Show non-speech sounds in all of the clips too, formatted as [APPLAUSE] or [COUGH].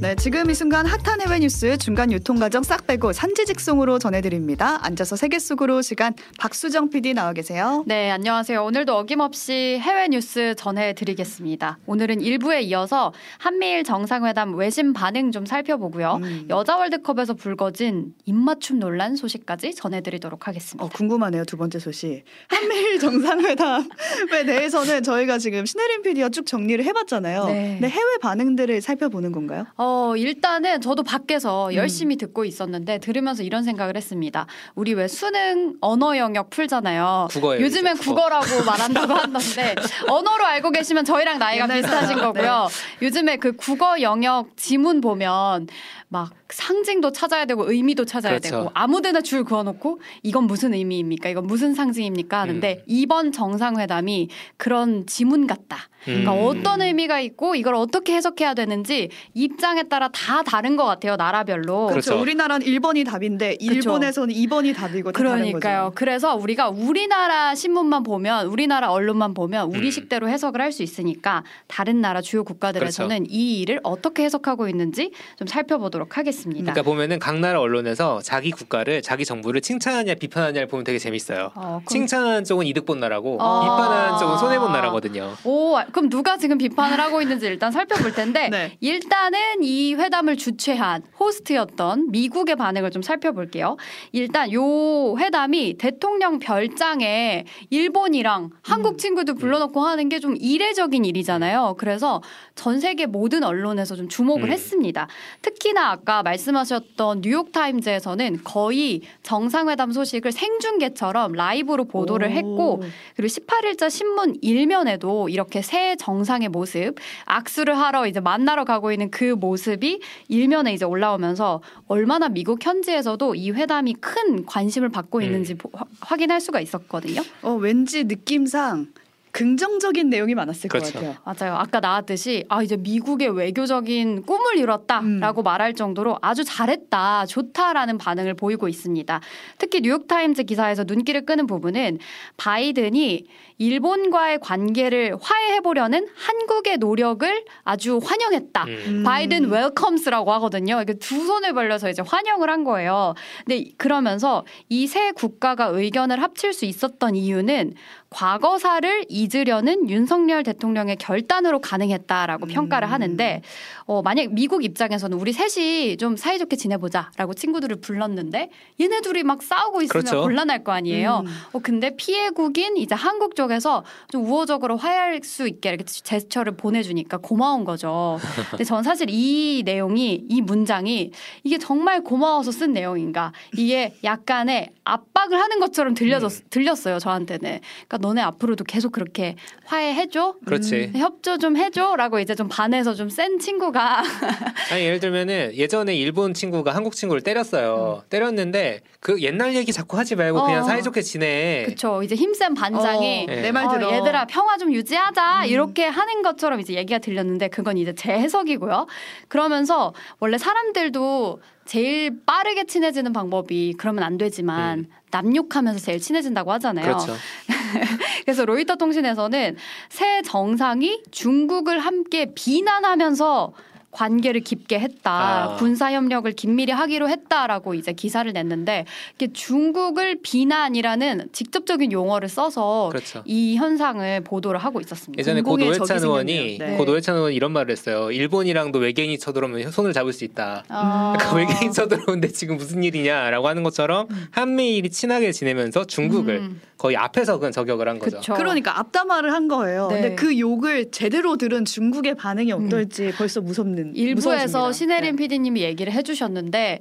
네, 지금 이 순간 핫한 해외 뉴스 중간 유통 과정 싹 빼고 산지직송으로 전해드립니다. 앉아서 세계 속으로 시간 박수정 PD 나와 계세요. 네, 안녕하세요. 오늘도 어김없이 해외 뉴스 전해드리겠습니다. 오늘은 일부에 이어서 한미일 정상회담 외신 반응 좀 살펴보고요. 음. 여자 월드컵에서 불거진 입맞춤 논란 소식까지 전해드리도록 하겠습니다. 어, 궁금하네요. 두 번째 소식. 한미일 정상회담에 [LAUGHS] 대해서는 저희가 지금 신혜림 PD가 쭉 정리를 해봤잖아요. 네. 근데 해외 반응들을 살펴보는 건가요? 어, 어, 일단은 저도 밖에서 음. 열심히 음. 듣고 있었는데 들으면서 이런 생각을 했습니다. 우리 왜 수능 언어 영역 풀잖아요. 국어예요. 요즘엔 국어. 라고 [LAUGHS] 말한다고 하는데 언어로 알고 계시면 저희랑 나이가 비슷하신 거고요. 네. 요즘에 그 국어 영역 지문 보면 막 상징도 찾아야 되고 의미도 찾아야 그렇죠. 되고 아무데나 줄 그어놓고 이건 무슨 의미입니까? 이건 무슨 상징입니까? 하는데 음. 이번 정상회담이 그런 지문 같다. 그러니까 음. 어떤 의미가 있고 이걸 어떻게 해석해야 되는지 입장에 따라 다 다른 것 같아요. 나라별로. 그렇죠. 그렇죠. 우리나라는 1번이 답인데 일본에서는 그렇죠. 2번이 답이고 그러니까요. 그래서 우리가 우리나라 신문만 보면 우리나라 언론만 보면 우리식대로 음. 해석을 할 수 있으니까 다른 나라 주요 국가들에서는 그렇죠. 이 일을 어떻게 해석하고 있는지 좀 살펴보도록 하겠습니다. 하겠습니다. 그러니까 보면은 각 나라 언론에서 자기 국가를 자기 정부를 칭찬하냐 비판하냐를 보면 되게 재밌어요. 어, 그럼... 칭찬하는 쪽은 이득 본 나라고 어... 비판하는 쪽은 손해 본 나라거든요. 오, 그럼 누가 지금 비판을 하고 있는지 일단 살펴볼 텐데 네. 일단은 이 회담을 주최한 호스트였던 미국의 반응을 좀 살펴볼게요. 일단 요 회담이 대통령 별장에 일본이랑 한국 음. 친구들 불러놓고 하는 게 좀 이례적인 일이잖아요. 그래서 전 세계 모든 언론에서 좀 주목을 음. 했습니다. 특히나 아까 말씀하셨던 뉴욕 타임즈에서는 거의 정상회담 소식을 생중계처럼 라이브로 보도를 오. 했고 그리고 18일자 신문 일면에도 이렇게 새 정상의 모습 악수를 하러 이제 만나러 가고 있는 그 모습이 일면에 이제 올라오면서 얼마나 미국 현지에서도 이 회담이 큰 관심을 받고 있는지 음. 확인할 수가 있었거든요. 어 왠지 느낌상 긍정적인 내용이 많았을 그렇죠. 것 같아요. 맞아요. 아까 나왔듯이 아 이제 미국의 외교적인 꿈을 이뤘다라고 음. 말할 정도로 아주 잘했다, 좋다라는 반응을 보이고 있습니다. 특히 뉴욕타임즈 기사에서 눈길을 끄는 부분은 바이든이 일본과의 관계를 화해해 보려는 한국의 노력을 아주 환영했다. 음. 바이든 welcomes라고 하거든요. 이게 두 손을 벌려서 이제 환영을 한 거예요. 근데 그러면서 이 세 국가가 의견을 합칠 수 있었던 이유는 과거사를 잊으려는 윤석열 대통령의 결단으로 가능했다라고 음. 평가를 하는데 어, 만약 미국 입장에서는 우리 셋이 좀 사이좋게 지내보자라고 친구들을 불렀는데 얘네 둘이 막 싸우고 있으면 그렇죠. 곤란할 거 아니에요. 음. 어, 근데 피해국인 이제 한국 쪽에서 좀 우호적으로 화해할 수 있게 이렇게 제스처를 보내주니까 고마운 거죠. [LAUGHS] 근데 전 사실 이 내용이 이 문장이 이게 정말 고마워서 쓴 내용인가 이게 약간의 압박을 하는 것처럼 들려졌, 음. 들렸어요 저한테는. 그러니까 너네 앞으로도 계속 그렇게 화해해줘. 그렇지. 음, 협조 좀 해줘 라고 이제 좀 반해서 좀 센 친구가. [LAUGHS] 아니 예를 들면은 예전에 일본 친구가 한국 친구를 때렸어요. 음. 때렸는데 그 옛날 얘기 자꾸 하지 말고 어. 그냥 사이좋게 지내. 그쵸. 이제 힘센 반장이 어. 내말 들어. 어, 얘들아 평화 좀 유지하자 음. 이렇게 하는 것처럼 이제 얘기가 들렸는데 그건 이제 제 해석이고요. 그러면서 원래 사람들도 제일 빠르게 친해지는 방법이 그러면 안 되지만 음. 남욕하면서 제일 친해진다고 하잖아요. 그렇죠. [LAUGHS] 그래서 로이터 통신에서는 새 정상이 중국을 함께 비난하면서 관계를 깊게 했다. 아. 군사 협력을 긴밀히 하기로 했다라고 이제 기사를 냈는데 이게 중국을 비난이라는 직접적인 용어를 써서 그렇죠. 이 현상을 보도를 하고 있었습니다. 예전에 고 노회찬 의원이 네. 고 노회찬 의원이 이런 말을 했어요. 일본이랑도 외계인이 쳐들어오면 손을 잡을 수 있다. 아. 그러니까 외계인 쳐들어오는데 지금 무슨 일이냐라고 하는 것처럼 음. 한미일이 친하게 지내면서 중국을 음. 거의 앞에서 그냥 저격을 한 거죠. 그쵸. 그러니까 앞담화를 한 거예요. 네. 근데 그 욕을 제대로 들은 중국의 반응이 어떨지 음. 벌써 무섭는. 일부에서 신혜림 네. PD님이 얘기를 해주셨는데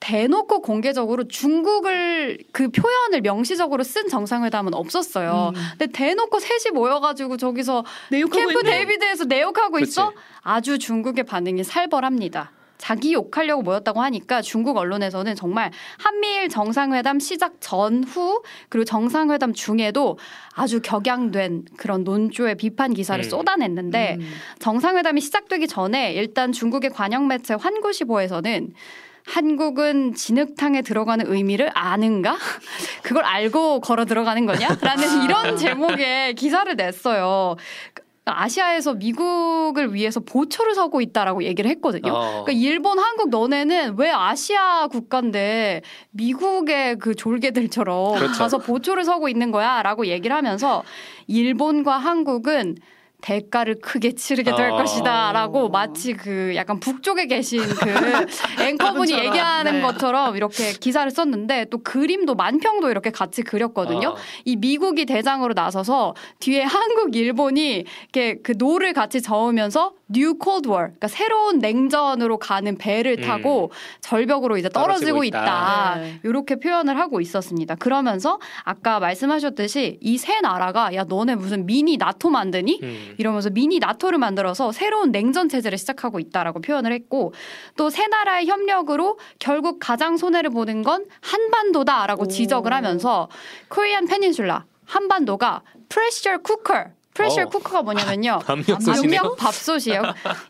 대놓고 공개적으로 중국을 그 표현을 명시적으로 쓴 정상회담은 없었어요. 음. 근데 대놓고 셋이 모여가지고 저기서 캠프 데이비드에서 내욕하고 그치. 있어 아주 중국의 반응이 살벌합니다. 자기 욕하려고 모였다고 하니까 중국 언론에서는 정말 한미일 정상회담 시작 전후 그리고 정상회담 중에도 아주 격양된 그런 논조의 비판 기사를 음. 쏟아냈는데 음. 정상회담이 시작되기 전에 일단 중국의 관영 매체 환구시보에서는 한국은 진흙탕에 들어가는 의미를 아는가? [LAUGHS] 그걸 알고 걸어 들어가는 거냐? 라는 [LAUGHS] 이런 제목의 기사를 냈어요. 아시아에서 미국을 위해서 보초를 서고 있다라고 얘기를 했거든요. 어. 그러니까 일본, 한국 너네는 왜 아시아 국가인데 미국의 그 졸개들처럼 그렇죠. 가서 보초를 서고 있는 거야라고 얘기를 하면서 일본과 한국은 대가를 크게 치르게 될 어. 것이다라고 마치 그 약간 북쪽에 계신 그 [LAUGHS] 앵커분이 얘기하는 네. 것처럼 이렇게 기사를 썼는데 또 그림도 만평도 이렇게 같이 그렸거든요. 어. 이 미국이 대장으로 나서서 뒤에 한국, 일본이 이렇게 그 노를 같이 저으면서 new cold war 그러니까 새로운 냉전으로 가는 배를 음. 타고 음. 절벽으로 이제 떨어지고, 떨어지고 있다. 있다. 네. 이렇게 표현을 하고 있었습니다. 그러면서 아까 말씀하셨듯이 이 세 나라가 야 너네 무슨 미니 나토 만드니? 음. 이러면서 미니 나토를 만들어서 새로운 냉전 체제를 시작하고 있다라고 표현을 했고 또 세 나라의 협력으로 결국 가장 손해를 보는 건 한반도다라고 오. 지적을 하면서 코리안 페닌슐라 한반도가 프레셔 쿠커 프레셔 어. 쿠커가 뭐냐면요. [LAUGHS] 압력 밥솥이에요.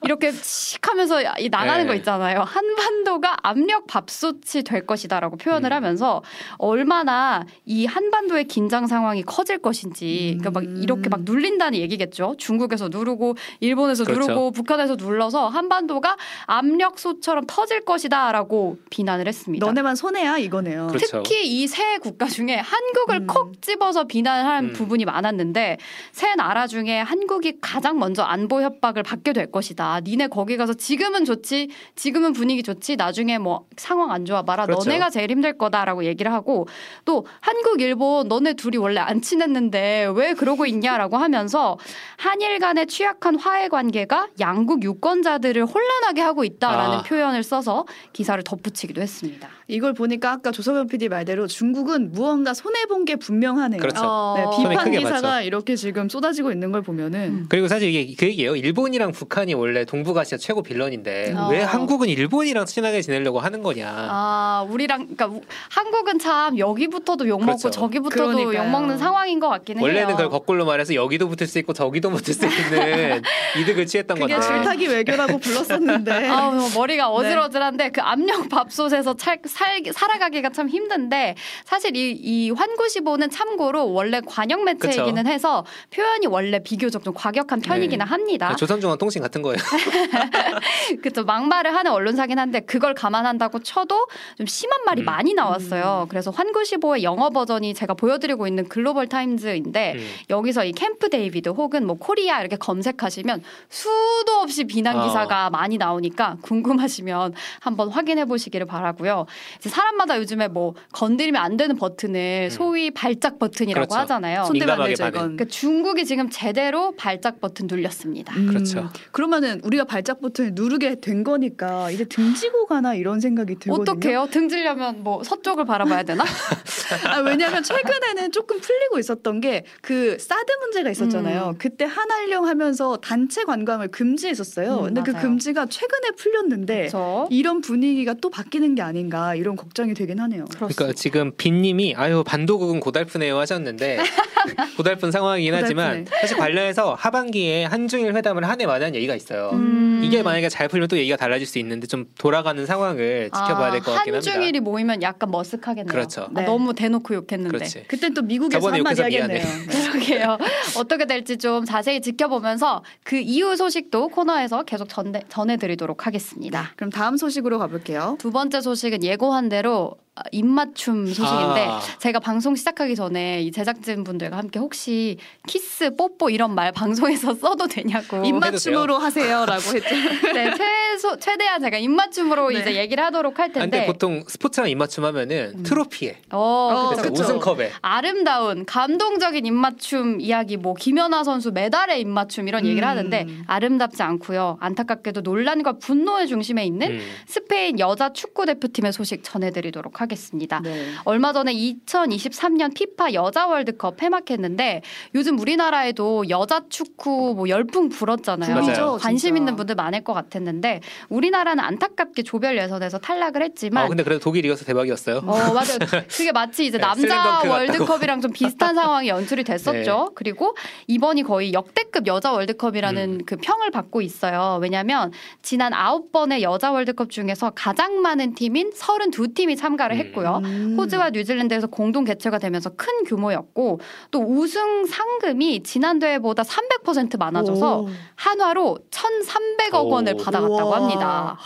이렇게 칙 하면서 나가는 네. 거 있잖아요. 한반도가 압력 밥솥이 될 것이다라고 표현을 음. 하면서 얼마나 이 한반도의 긴장 상황이 커질 것인지 그러니까 막 이렇게 막 눌린다는 얘기겠죠. 중국에서 누르고 일본에서 그렇죠. 누르고 북한에서 눌러서 한반도가 압력솥처럼 터질 것이다라고 비난을 했습니다. 너네만 손해야 이거네요. 그렇죠. 특히 이 세 국가 중에 한국을 음. 콕 집어서 비난한 음. 부분이 많았는데 새 나라 나라 중에 한국이 가장 먼저 안보 협박을 받게 될 것이다. 니네 거기 가서 지금은 좋지, 지금은 분위기 좋지, 나중에 뭐 상황 안 좋아 봐라. 그렇죠. 너네가 제일 힘들 거다라고 얘기를 하고 또 한국, 일본 너네 둘이 원래 안 친했는데 왜 그러고 있냐라고 하면서 한일 간의 취약한 화해 관계가 양국 유권자들을 혼란하게 하고 있다라는 아. 표현을 써서 기사를 덧붙이기도 했습니다. 이걸 보니까 아까 조석현 PD 말대로 중국은 무언가 손해 본 게 분명하네요. 그렇죠. 어. 네, 비판 기사가 맞죠. 이렇게 지금 쏟아지고 있는 걸 보면은 음. 그리고 사실 이게 그 얘기예요. 일본이랑 북한이 원래 동북아시아 최고 빌런인데 어. 왜 한국은 일본이랑 친하게 지내려고 하는 거냐? 아 우리랑 그러니까 한국은 참 여기부터도 욕 먹고 그렇죠. 저기부터도 욕 먹는 상황인 것 같긴 해요. 원래는 그걸 거꾸로 말해서 여기도 붙을 수 있고 저기도 붙을 수 있는 [LAUGHS] 이득을 취했던 건데. 그게 줄타기 외교라고 불렀었는데. [LAUGHS] 아 머리가 어질어질한데 네. 그 압력 밥솥에서 찰, 살, 살아가기가 참 힘든데 사실 이, 이 환구시보는 참고로 원래 관영 매체이기는 그쵸. 해서 표현이 원래 비교적 좀 과격한 편이기는 네. 합니다. 아, 조선중앙 통신 같은 거예요. [LAUGHS] 그쵸 막말을 하는 언론사긴 한데 그걸 감안한다고 쳐도 좀 심한 말이 음. 많이 나왔어요. 음. 그래서 환구시보의 영어 버전이 제가 보여드리고 있는 글로벌 타임즈인데 음. 여기서 이 캠프 데이비드 혹은 뭐 코리아 이렇게 검색하시면 수도 없이 비난 기사가 어. 많이 나오니까 궁금하시면 한번 확인해 보시기를 바라고요. 사람마다 요즘에 뭐 건드리면 안 되는 버튼을 음. 소위 발작 버튼이라고 그렇죠. 하잖아요. 손대면 안 되죠, 그러니까 중국이 지금 제대로 발작 버튼 눌렸습니다. 음. 그렇죠. 그러면은 우리가 발작 버튼을 누르게 된 거니까 이제 등지고 가나 이런 생각이 들거든요. 어떻게요? 등지려면 뭐 서쪽을 바라봐야 되나? [LAUGHS] 아, 왜냐하면 최근에는 조금 풀리고 있었던 게 그 사드 문제가 있었잖아요. 음. 그때 한한령 하면서 단체 관광을 금지했었어요. 음, 근데 그 맞아요. 그 금지가 최근에 풀렸는데 그쵸? 이런 분위기가 또 바뀌는 게 아닌가 이런 걱정이 되긴 하네요. 그렇습니다. 그러니까 지금 빈님이 아유 반도국은 고달프네요 하셨는데 [LAUGHS] 고달픈 상황이긴 하지만 사실 관련해서 하반기에 한중일 회담을 한해 만한 얘기가 있어요. 음. 이게 만약에 잘 풀면 또 얘기가 달라질 수 있는데 좀 돌아가는 상황을 지켜봐야 될것 아, 같긴 합니다. 한중일이 모이면 약간 머쓱하겠네요. 그렇죠. 아, 네. 너무 대놓고 욕했는데. 그렇지. 그땐 또 미국에서 한마디 하겠네요. [LAUGHS] 그러게요. 어떻게 될지 좀 자세히 지켜보면서 그 이후 소식도 코너에서 계속 전해, 전해드리도록 하겠습니다. 그럼 다음 소식으로 가볼게요. 두 번째 소식은 예고한 대로 입맞춤 소식인데 아. 제가 방송 시작하기 전에 이 제작진 분들과 함께 혹시 키스, 뽀뽀 이런 말 방송에서 써도 되냐고 입맞춤으로 하세요라고 했죠. [LAUGHS] 네, 최소 최대한 제가 입맞춤으로 네. 이제 얘기를 하도록 할 텐데. 근데 보통 스포츠랑 입맞춤 하면은 음. 트로피에, 어, 어 그쵸, 우승컵에 아름다운 감동적인 입맞춤 이야기 뭐 김연아 선수 메달의 입맞춤 이런 음. 얘기를 하는데 아름답지 않고요. 안타깝게도 논란과 분노의 중심에 있는 음. 스페인 여자 축구 대표팀의 소식 전해드리도록 하겠습니다. 하겠습니다. 네. 얼마 전에 2023년 피파 여자 월드컵 폐막했는데 요즘 우리나라에도 여자 축구 뭐 열풍 불었잖아요. 맞아요. 관심 진짜. 있는 분들 많을 것 같았는데 우리나라는 안타깝게 조별 예선에서 탈락을 했지만 아 근데 그래도 독일이 이겨서 대박이었어요. 어 맞아요. 그게 마치 이제 네, 남자 월드컵이랑 좀 비슷한 [LAUGHS] 상황이 연출이 됐었죠. 네. 그리고 이번이 거의 역대급 여자 월드컵이라는 음. 그 평을 받고 있어요. 왜냐하면 지난 아홉 번의 여자 월드컵 중에서 가장 많은 팀인 32팀이 참가를 음. 했고요. 음. 호주와 뉴질랜드에서 공동 개최가 되면서 큰 규모였고 또 우승 상금이 지난 대회보다 300% 많아져서 오. 한화로 1,300억 원을 받아갔다고 합니다.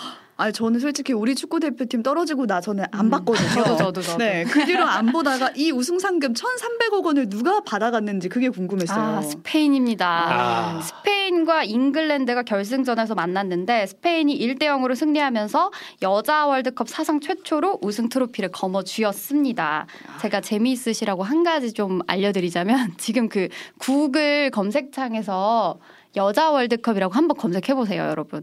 아 저는 솔직히 우리 축구 대표팀 떨어지고 나서는 안 음. 봤거든요. 저도 저도 저도. 네, 그 뒤로 안 보다가 이 우승 상금 1,300억 원을 누가 받아갔는지 그게 궁금했어요. 아, 스페인입니다. 아. 스페인과 잉글랜드가 결승전에서 만났는데 스페인이 1대 0으로 승리하면서 여자 월드컵 사상 최초로 우승 트로피를 거머쥐었습니다. 제가 재미있으시라고 한 가지 좀 알려드리자면 [LAUGHS] 지금 그 구글 검색창에서 여자 월드컵이라고 한번 검색해 보세요, 여러분.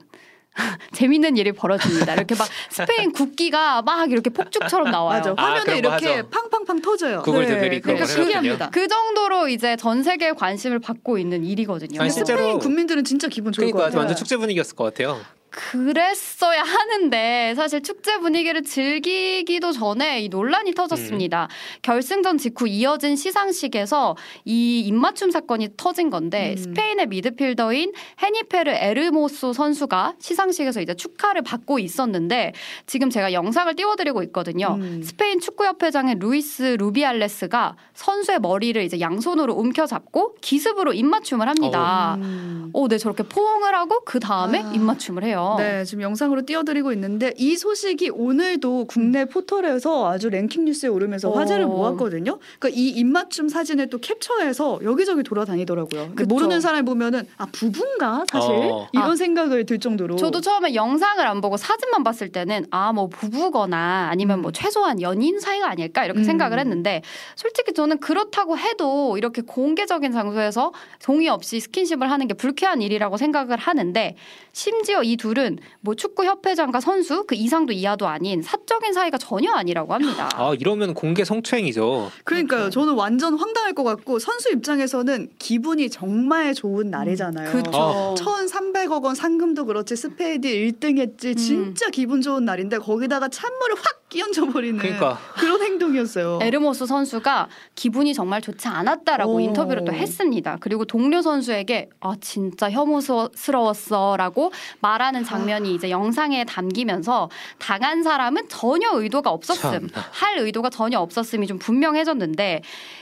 [LAUGHS] 재밌는 일이 벌어집니다. 이렇게 막 스페인 국기가 막 이렇게 폭죽처럼 나와요. 맞아. 화면에 아, 이렇게 팡팡팡 터져요. 구글 네. 그러니까 신기합니다. 그 정도로 이제 전 세계에 관심을 받고 있는 일이거든요. 아니, 스페인 국민들은 진짜 기분 좋을 그러니까, 것 같아요. 완전 축제 분위기였을 것 같아요. 그랬어야 하는데 사실 축제 분위기를 즐기기도 전에 이 논란이 터졌습니다. 음. 결승전 직후 이어진 시상식에서 이 입맞춤 사건이 터진 건데 음. 스페인의 미드필더인 헤니페르 에르모소 선수가 시상식에서 이제 축하를 받고 있었는데 지금 제가 영상을 띄워드리고 있거든요. 음. 스페인 축구협회장의 루이스 루비알레스가 선수의 머리를 이제 양손으로 움켜잡고 기습으로 입맞춤을 합니다. 오, 어, 네 저렇게 포옹을 하고 그 다음에 아. 입맞춤을 해요. 네, 지금 영상으로 띄워드리고 있는데 이 소식이 오늘도 국내 포털에서 아주 랭킹 뉴스에 오르면서 화제를 모았거든요. 그러니까 이 입맞춤 사진을 또 캡처해서 여기저기 돌아다니더라고요. 모르는 사람 보면은 아 부부인가 사실 어. 이런 아. 생각을 들 정도로. 저도 처음에 영상을 안 보고 사진만 봤을 때는 아 뭐 부부거나 아니면 뭐 음. 최소한 연인 사이가 아닐까 이렇게 음. 생각을 했는데 솔직히 저는 그렇다고 해도 이렇게 공개적인 장소에서 동의 없이 스킨십을 하는 게 불쾌한 일이라고 생각을 하는데 심지어 이 둘은 뭐 축구 협회장과 선수 그 이상도 이하도 아닌 사적인 사이가 전혀 아니라고 합니다. 아 이러면 공개 성추행이죠. 그러니까요. 저는 완전 황당할 것 같고 선수 입장에서는 기분이 정말 좋은 날이잖아요. 그렇죠. 1,300억 원 상금도 그렇지 스페인 1등했지 음. 진짜 기분 좋은 날인데 거기다가 찬물을 확 끼얹어 버리는 그러니까. 그런 행동이었어요. 에르모스 선수가 기분이 정말 좋지 않았다라고 오. 인터뷰를 또 했습니다. 그리고 동료 선수에게 아 진짜 혐오스러웠어라고 말하는 장면이 이제 영상에 담기면서 당한 사람은 전혀 의도가 없었음, 참나. 할 의도가 전혀 없었음이 좀 분명해졌는데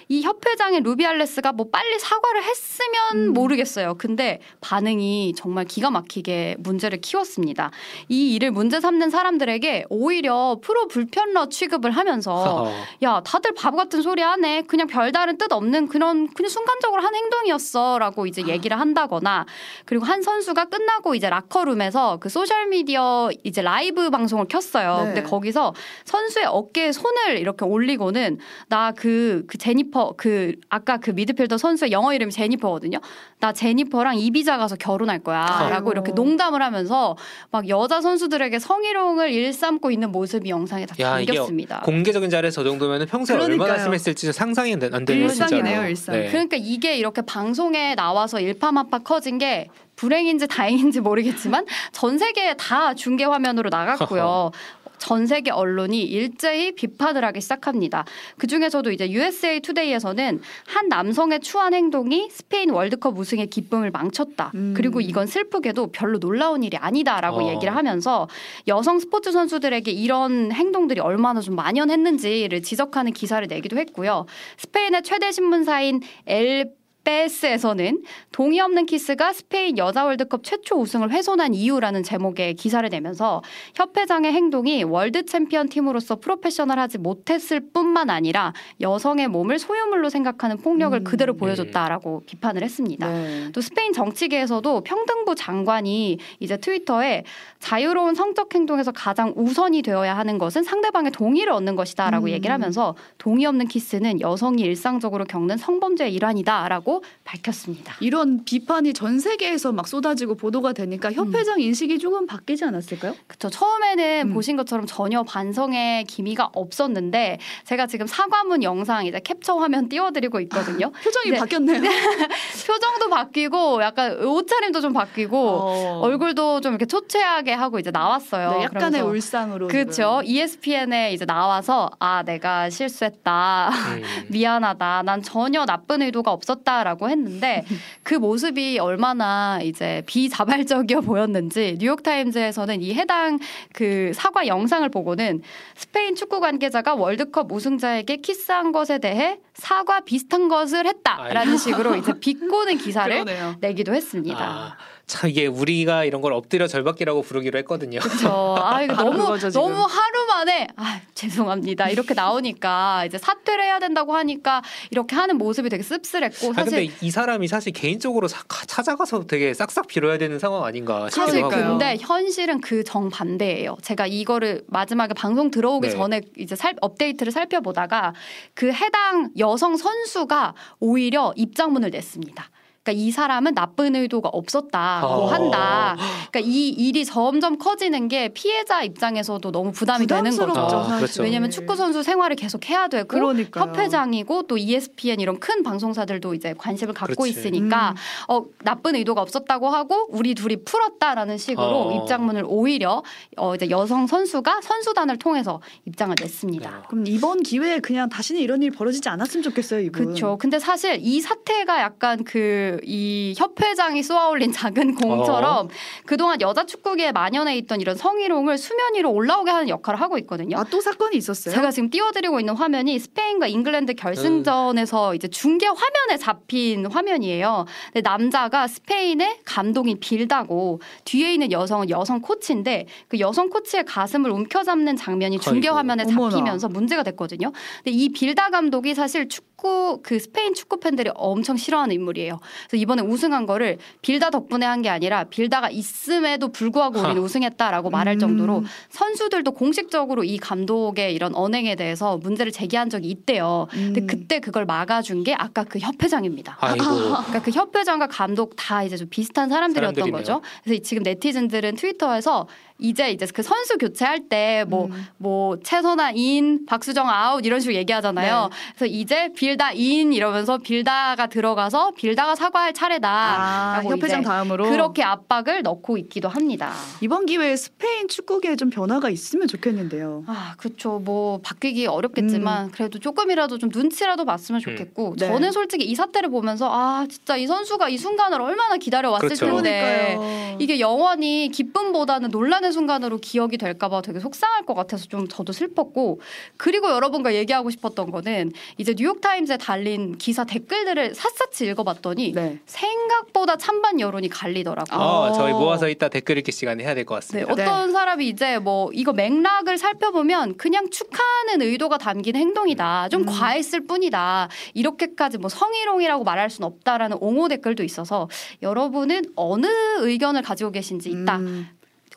이 협회장인 루비알레스가 뭐 빨리 사과를 했으면 음. 모르겠어요. 근데 반응이 정말 기가 막히게 문제를 키웠습니다. 이 일을 문제 삼는 사람들에게 오히려 프로 불편러 취급을 하면서 [LAUGHS] 어. 야 다들 바보 같은 소리 하네. 그냥 별다른 뜻 없는 그런 그냥 순간적으로 한 행동이었어라고 이제 얘기를 한다거나 그리고 한 선수가 끝나고 이제 라커룸에서 그 소셜 미디어 이제 라이브 방송을 켰어요. 네. 근데 거기서 선수의 어깨에 손을 이렇게 올리고는 나그 그 제니퍼 그 아까 그 미드필더 선수의 영어 이름이 제니퍼거든요. 나 제니퍼랑 이비자 가서 결혼할 거야라고 이렇게 농담을 하면서 막 여자 선수들에게 성희롱을 일삼고 있는 모습이 영상에 다 담겼습니다. 공개적인 자리에서 저 정도면 평소에 그러니까요. 얼마나 심했을지 상상이 안 되는 일상이네요, 일상. 네. 그러니까 이게 이렇게 방송에 나와서 일파만파 커진 게 불행인지 다행인지 모르겠지만 전 세계에 다 중계 화면으로 나갔고요. [LAUGHS] 전 세계 언론이 일제히 비판을 하기 시작합니다. 그 중에서도 이제 USA 투데이에서는 한 남성의 추한 행동이 스페인 월드컵 우승의 기쁨을 망쳤다. 음. 그리고 이건 슬프게도 별로 놀라운 일이 아니다라고 어. 얘기를 하면서 여성 스포츠 선수들에게 이런 행동들이 얼마나 좀 만연했는지를 지적하는 기사를 내기도 했고요. 스페인의 최대 신문사인 엘 파이스에서는 동의 없는 키스가 스페인 여자 월드컵 최초 우승을 훼손한 이유라는 제목의 기사를 내면서 협회장의 행동이 world 챔피언 팀으로서 프로페셔널하지 못했을 뿐만 아니라 여성의 몸을 소유물로 생각하는 폭력을 음. 그대로 보여줬다라고 네. 비판을 했습니다. 네. 또 스페인 정치계에서도 평등부 장관이 이제 트위터에 자유로운 성적 행동에서 가장 우선이 되어야 하는 것은 상대방의 동의를 얻는 것이다라고 음. 얘기를 하면서 동의 없는 키스는 여성이 일상적으로 겪는 성범죄의 일환이다라고 밝혔습니다. 이런 비판이 전 세계에서 막 쏟아지고 보도가 되니까 협회장 음. 인식이 조금 바뀌지 않았을까요? 그렇죠. 처음에는 음. 보신 것처럼 전혀 반성의 기미가 없었는데 제가 지금 사과문 영상 이제 캡처 화면 띄워드리고 있거든요. 표정이 네. 바뀌었네요. [LAUGHS] 표정도 바뀌고 약간 옷차림도 좀 바뀌고 어. 얼굴도 좀 이렇게 초췌하게 하고 이제 나왔어요. 네, 약간의 울상으로. 그렇죠. ESPN에 이제 나와서 아 내가 실수했다. 음. [LAUGHS] 미안하다. 난 전혀 나쁜 의도가 없었다 라고 했는데 그 모습이 얼마나 이제 비자발적이어 보였는지 뉴욕 타임즈에서는 이 해당 그 사과 영상을 보고는 스페인 축구 관계자가 월드컵 우승자에게 키스한 것에 대해 사과 비슷한 것을 했다라는 식으로 이제 비꼬는 기사를 내기도 했습니다. 아. 참 이게 우리가 이런 걸 엎드려 절받기라고 부르기로 했거든요. 그렇죠. [LAUGHS] 아 이거 너무 거죠, 너무 하루 만에 아 죄송합니다 이렇게 나오니까 이제 사퇴를 해야 된다고 하니까 이렇게 하는 모습이 되게 씁쓸했고 사실 아, 근데 이 사람이 사실 개인적으로 사, 찾아가서 되게 싹싹 빌어야 되는 상황 아닌가 사실 근데 현실은 그 정반대예요. 제가 이거를 마지막에 방송 들어오기 네. 전에 이제 살, 업데이트를 살펴보다가 그 해당 여성 선수가 오히려 입장문을 냈습니다. 그러니까 이 사람은 나쁜 의도가 없었다고 어. 한다. 그러니까 이 일이 점점 커지는 게 피해자 입장에서도 너무 부담이 되는 거죠. 아, 그렇죠. 왜냐하면 축구 선수 생활을 계속 해야 되고 그러니까요. 협회장이고 또 ESPN 이런 큰 방송사들도 이제 관심을 갖고 그렇지. 있으니까 음. 어, 나쁜 의도가 없었다고 하고 우리 둘이 풀었다라는 식으로 어. 입장문을 오히려 어, 이제 여성 선수가 선수단을 통해서 입장을 냈습니다. 네. 그럼 이번 기회에 그냥 다시는 이런 일이 벌어지지 않았으면 좋겠어요, 이분. 그렇죠. 근데 사실 이 사태가 약간 그이 협회장이 쏘아올린 작은 공처럼 어. 그동안 여자 축구계에 만연해 있던 이런 성희롱을 수면 위로 올라오게 하는 역할을 하고 있거든요. 아, 또 사건이 있었어요? 제가 지금 띄워드리고 있는 화면이 스페인과 잉글랜드 결승전에서 음. 이제 중계 화면에 잡힌 화면이에요. 근데 남자가 스페인의 감독인 빌다고 뒤에 있는 여성은 여성 코치인데 그 여성 코치의 가슴을 움켜잡는 장면이 중계 화면에 잡히면서 문제가 됐거든요. 근데 이 빌다 감독이 사실 축구 그 스페인 축구 팬들이 엄청 싫어하는 인물이에요. 그래서 이번에 우승한 거를 빌다 덕분에 한 게 아니라 빌다가 있음에도 불구하고 우리는 우승했다라고 말할 정도로 음. 선수들도 공식적으로 이 감독의 이런 언행에 대해서 문제를 제기한 적이 있대요. 음. 근데 그때 그걸 막아준 게 아까 그 협회장입니다. 아이고. [LAUGHS] 그러니까 그 협회장과 감독 다 이제 좀 비슷한 사람들이었던 사람들이네요. 거죠. 그래서 지금 네티즌들은 트위터에서 이제 이제 그 선수 교체할 때 뭐뭐 음. 뭐 최선아 in, 박수정 아웃 이런 식으로 얘기하잖아요. 네. 그래서 이제 빌다 in 이러면서 빌다가 들어가서 빌다가 사과할 차례다. 아, 협회장 다음으로 그렇게 압박을 넣고 있기도 합니다. 이번 기회에 스페인 축구계에 좀 변화가 있으면 좋겠는데요. 아, 그렇죠. 뭐 바뀌기 어렵겠지만 음. 그래도 조금이라도 좀 눈치라도 봤으면 음. 좋겠고 음. 네. 저는 솔직히 이 사태를 보면서 아, 진짜 이 선수가 이 순간을 얼마나 기다려 왔을 그렇죠. 텐데 그러니까요. 이게 영원히 기쁨보다는 논란 하는 순간으로 기억이 될까봐 되게 속상할 것 같아서 좀 저도 슬펐고 그리고 여러분과 얘기하고 싶었던 거는 이제 뉴욕타임즈에 달린 기사 댓글들을 샅샅이 읽어봤더니 네. 생각보다 찬반 여론이 갈리더라고요. 아, 저희 모아서 이따 댓글 읽기 시간에 해야 될 것 같습니다. 네, 어떤 네. 사람이 이제 뭐 이거 맥락을 살펴보면 그냥 축하하는 의도가 담긴 행동이다. 좀 음. 과했을 뿐이다. 이렇게까지 뭐 성희롱이라고 말할 수는 없다라는 옹호 댓글도 있어서 여러분은 어느 의견을 가지고 계신지 이따 음.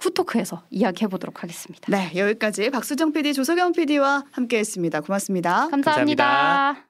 후토크에서 이야기해 보도록 하겠습니다. 네, 여기까지 박수정 PD, 조석영 PD와 함께했습니다. 고맙습니다 감사합니다. 감사합니다.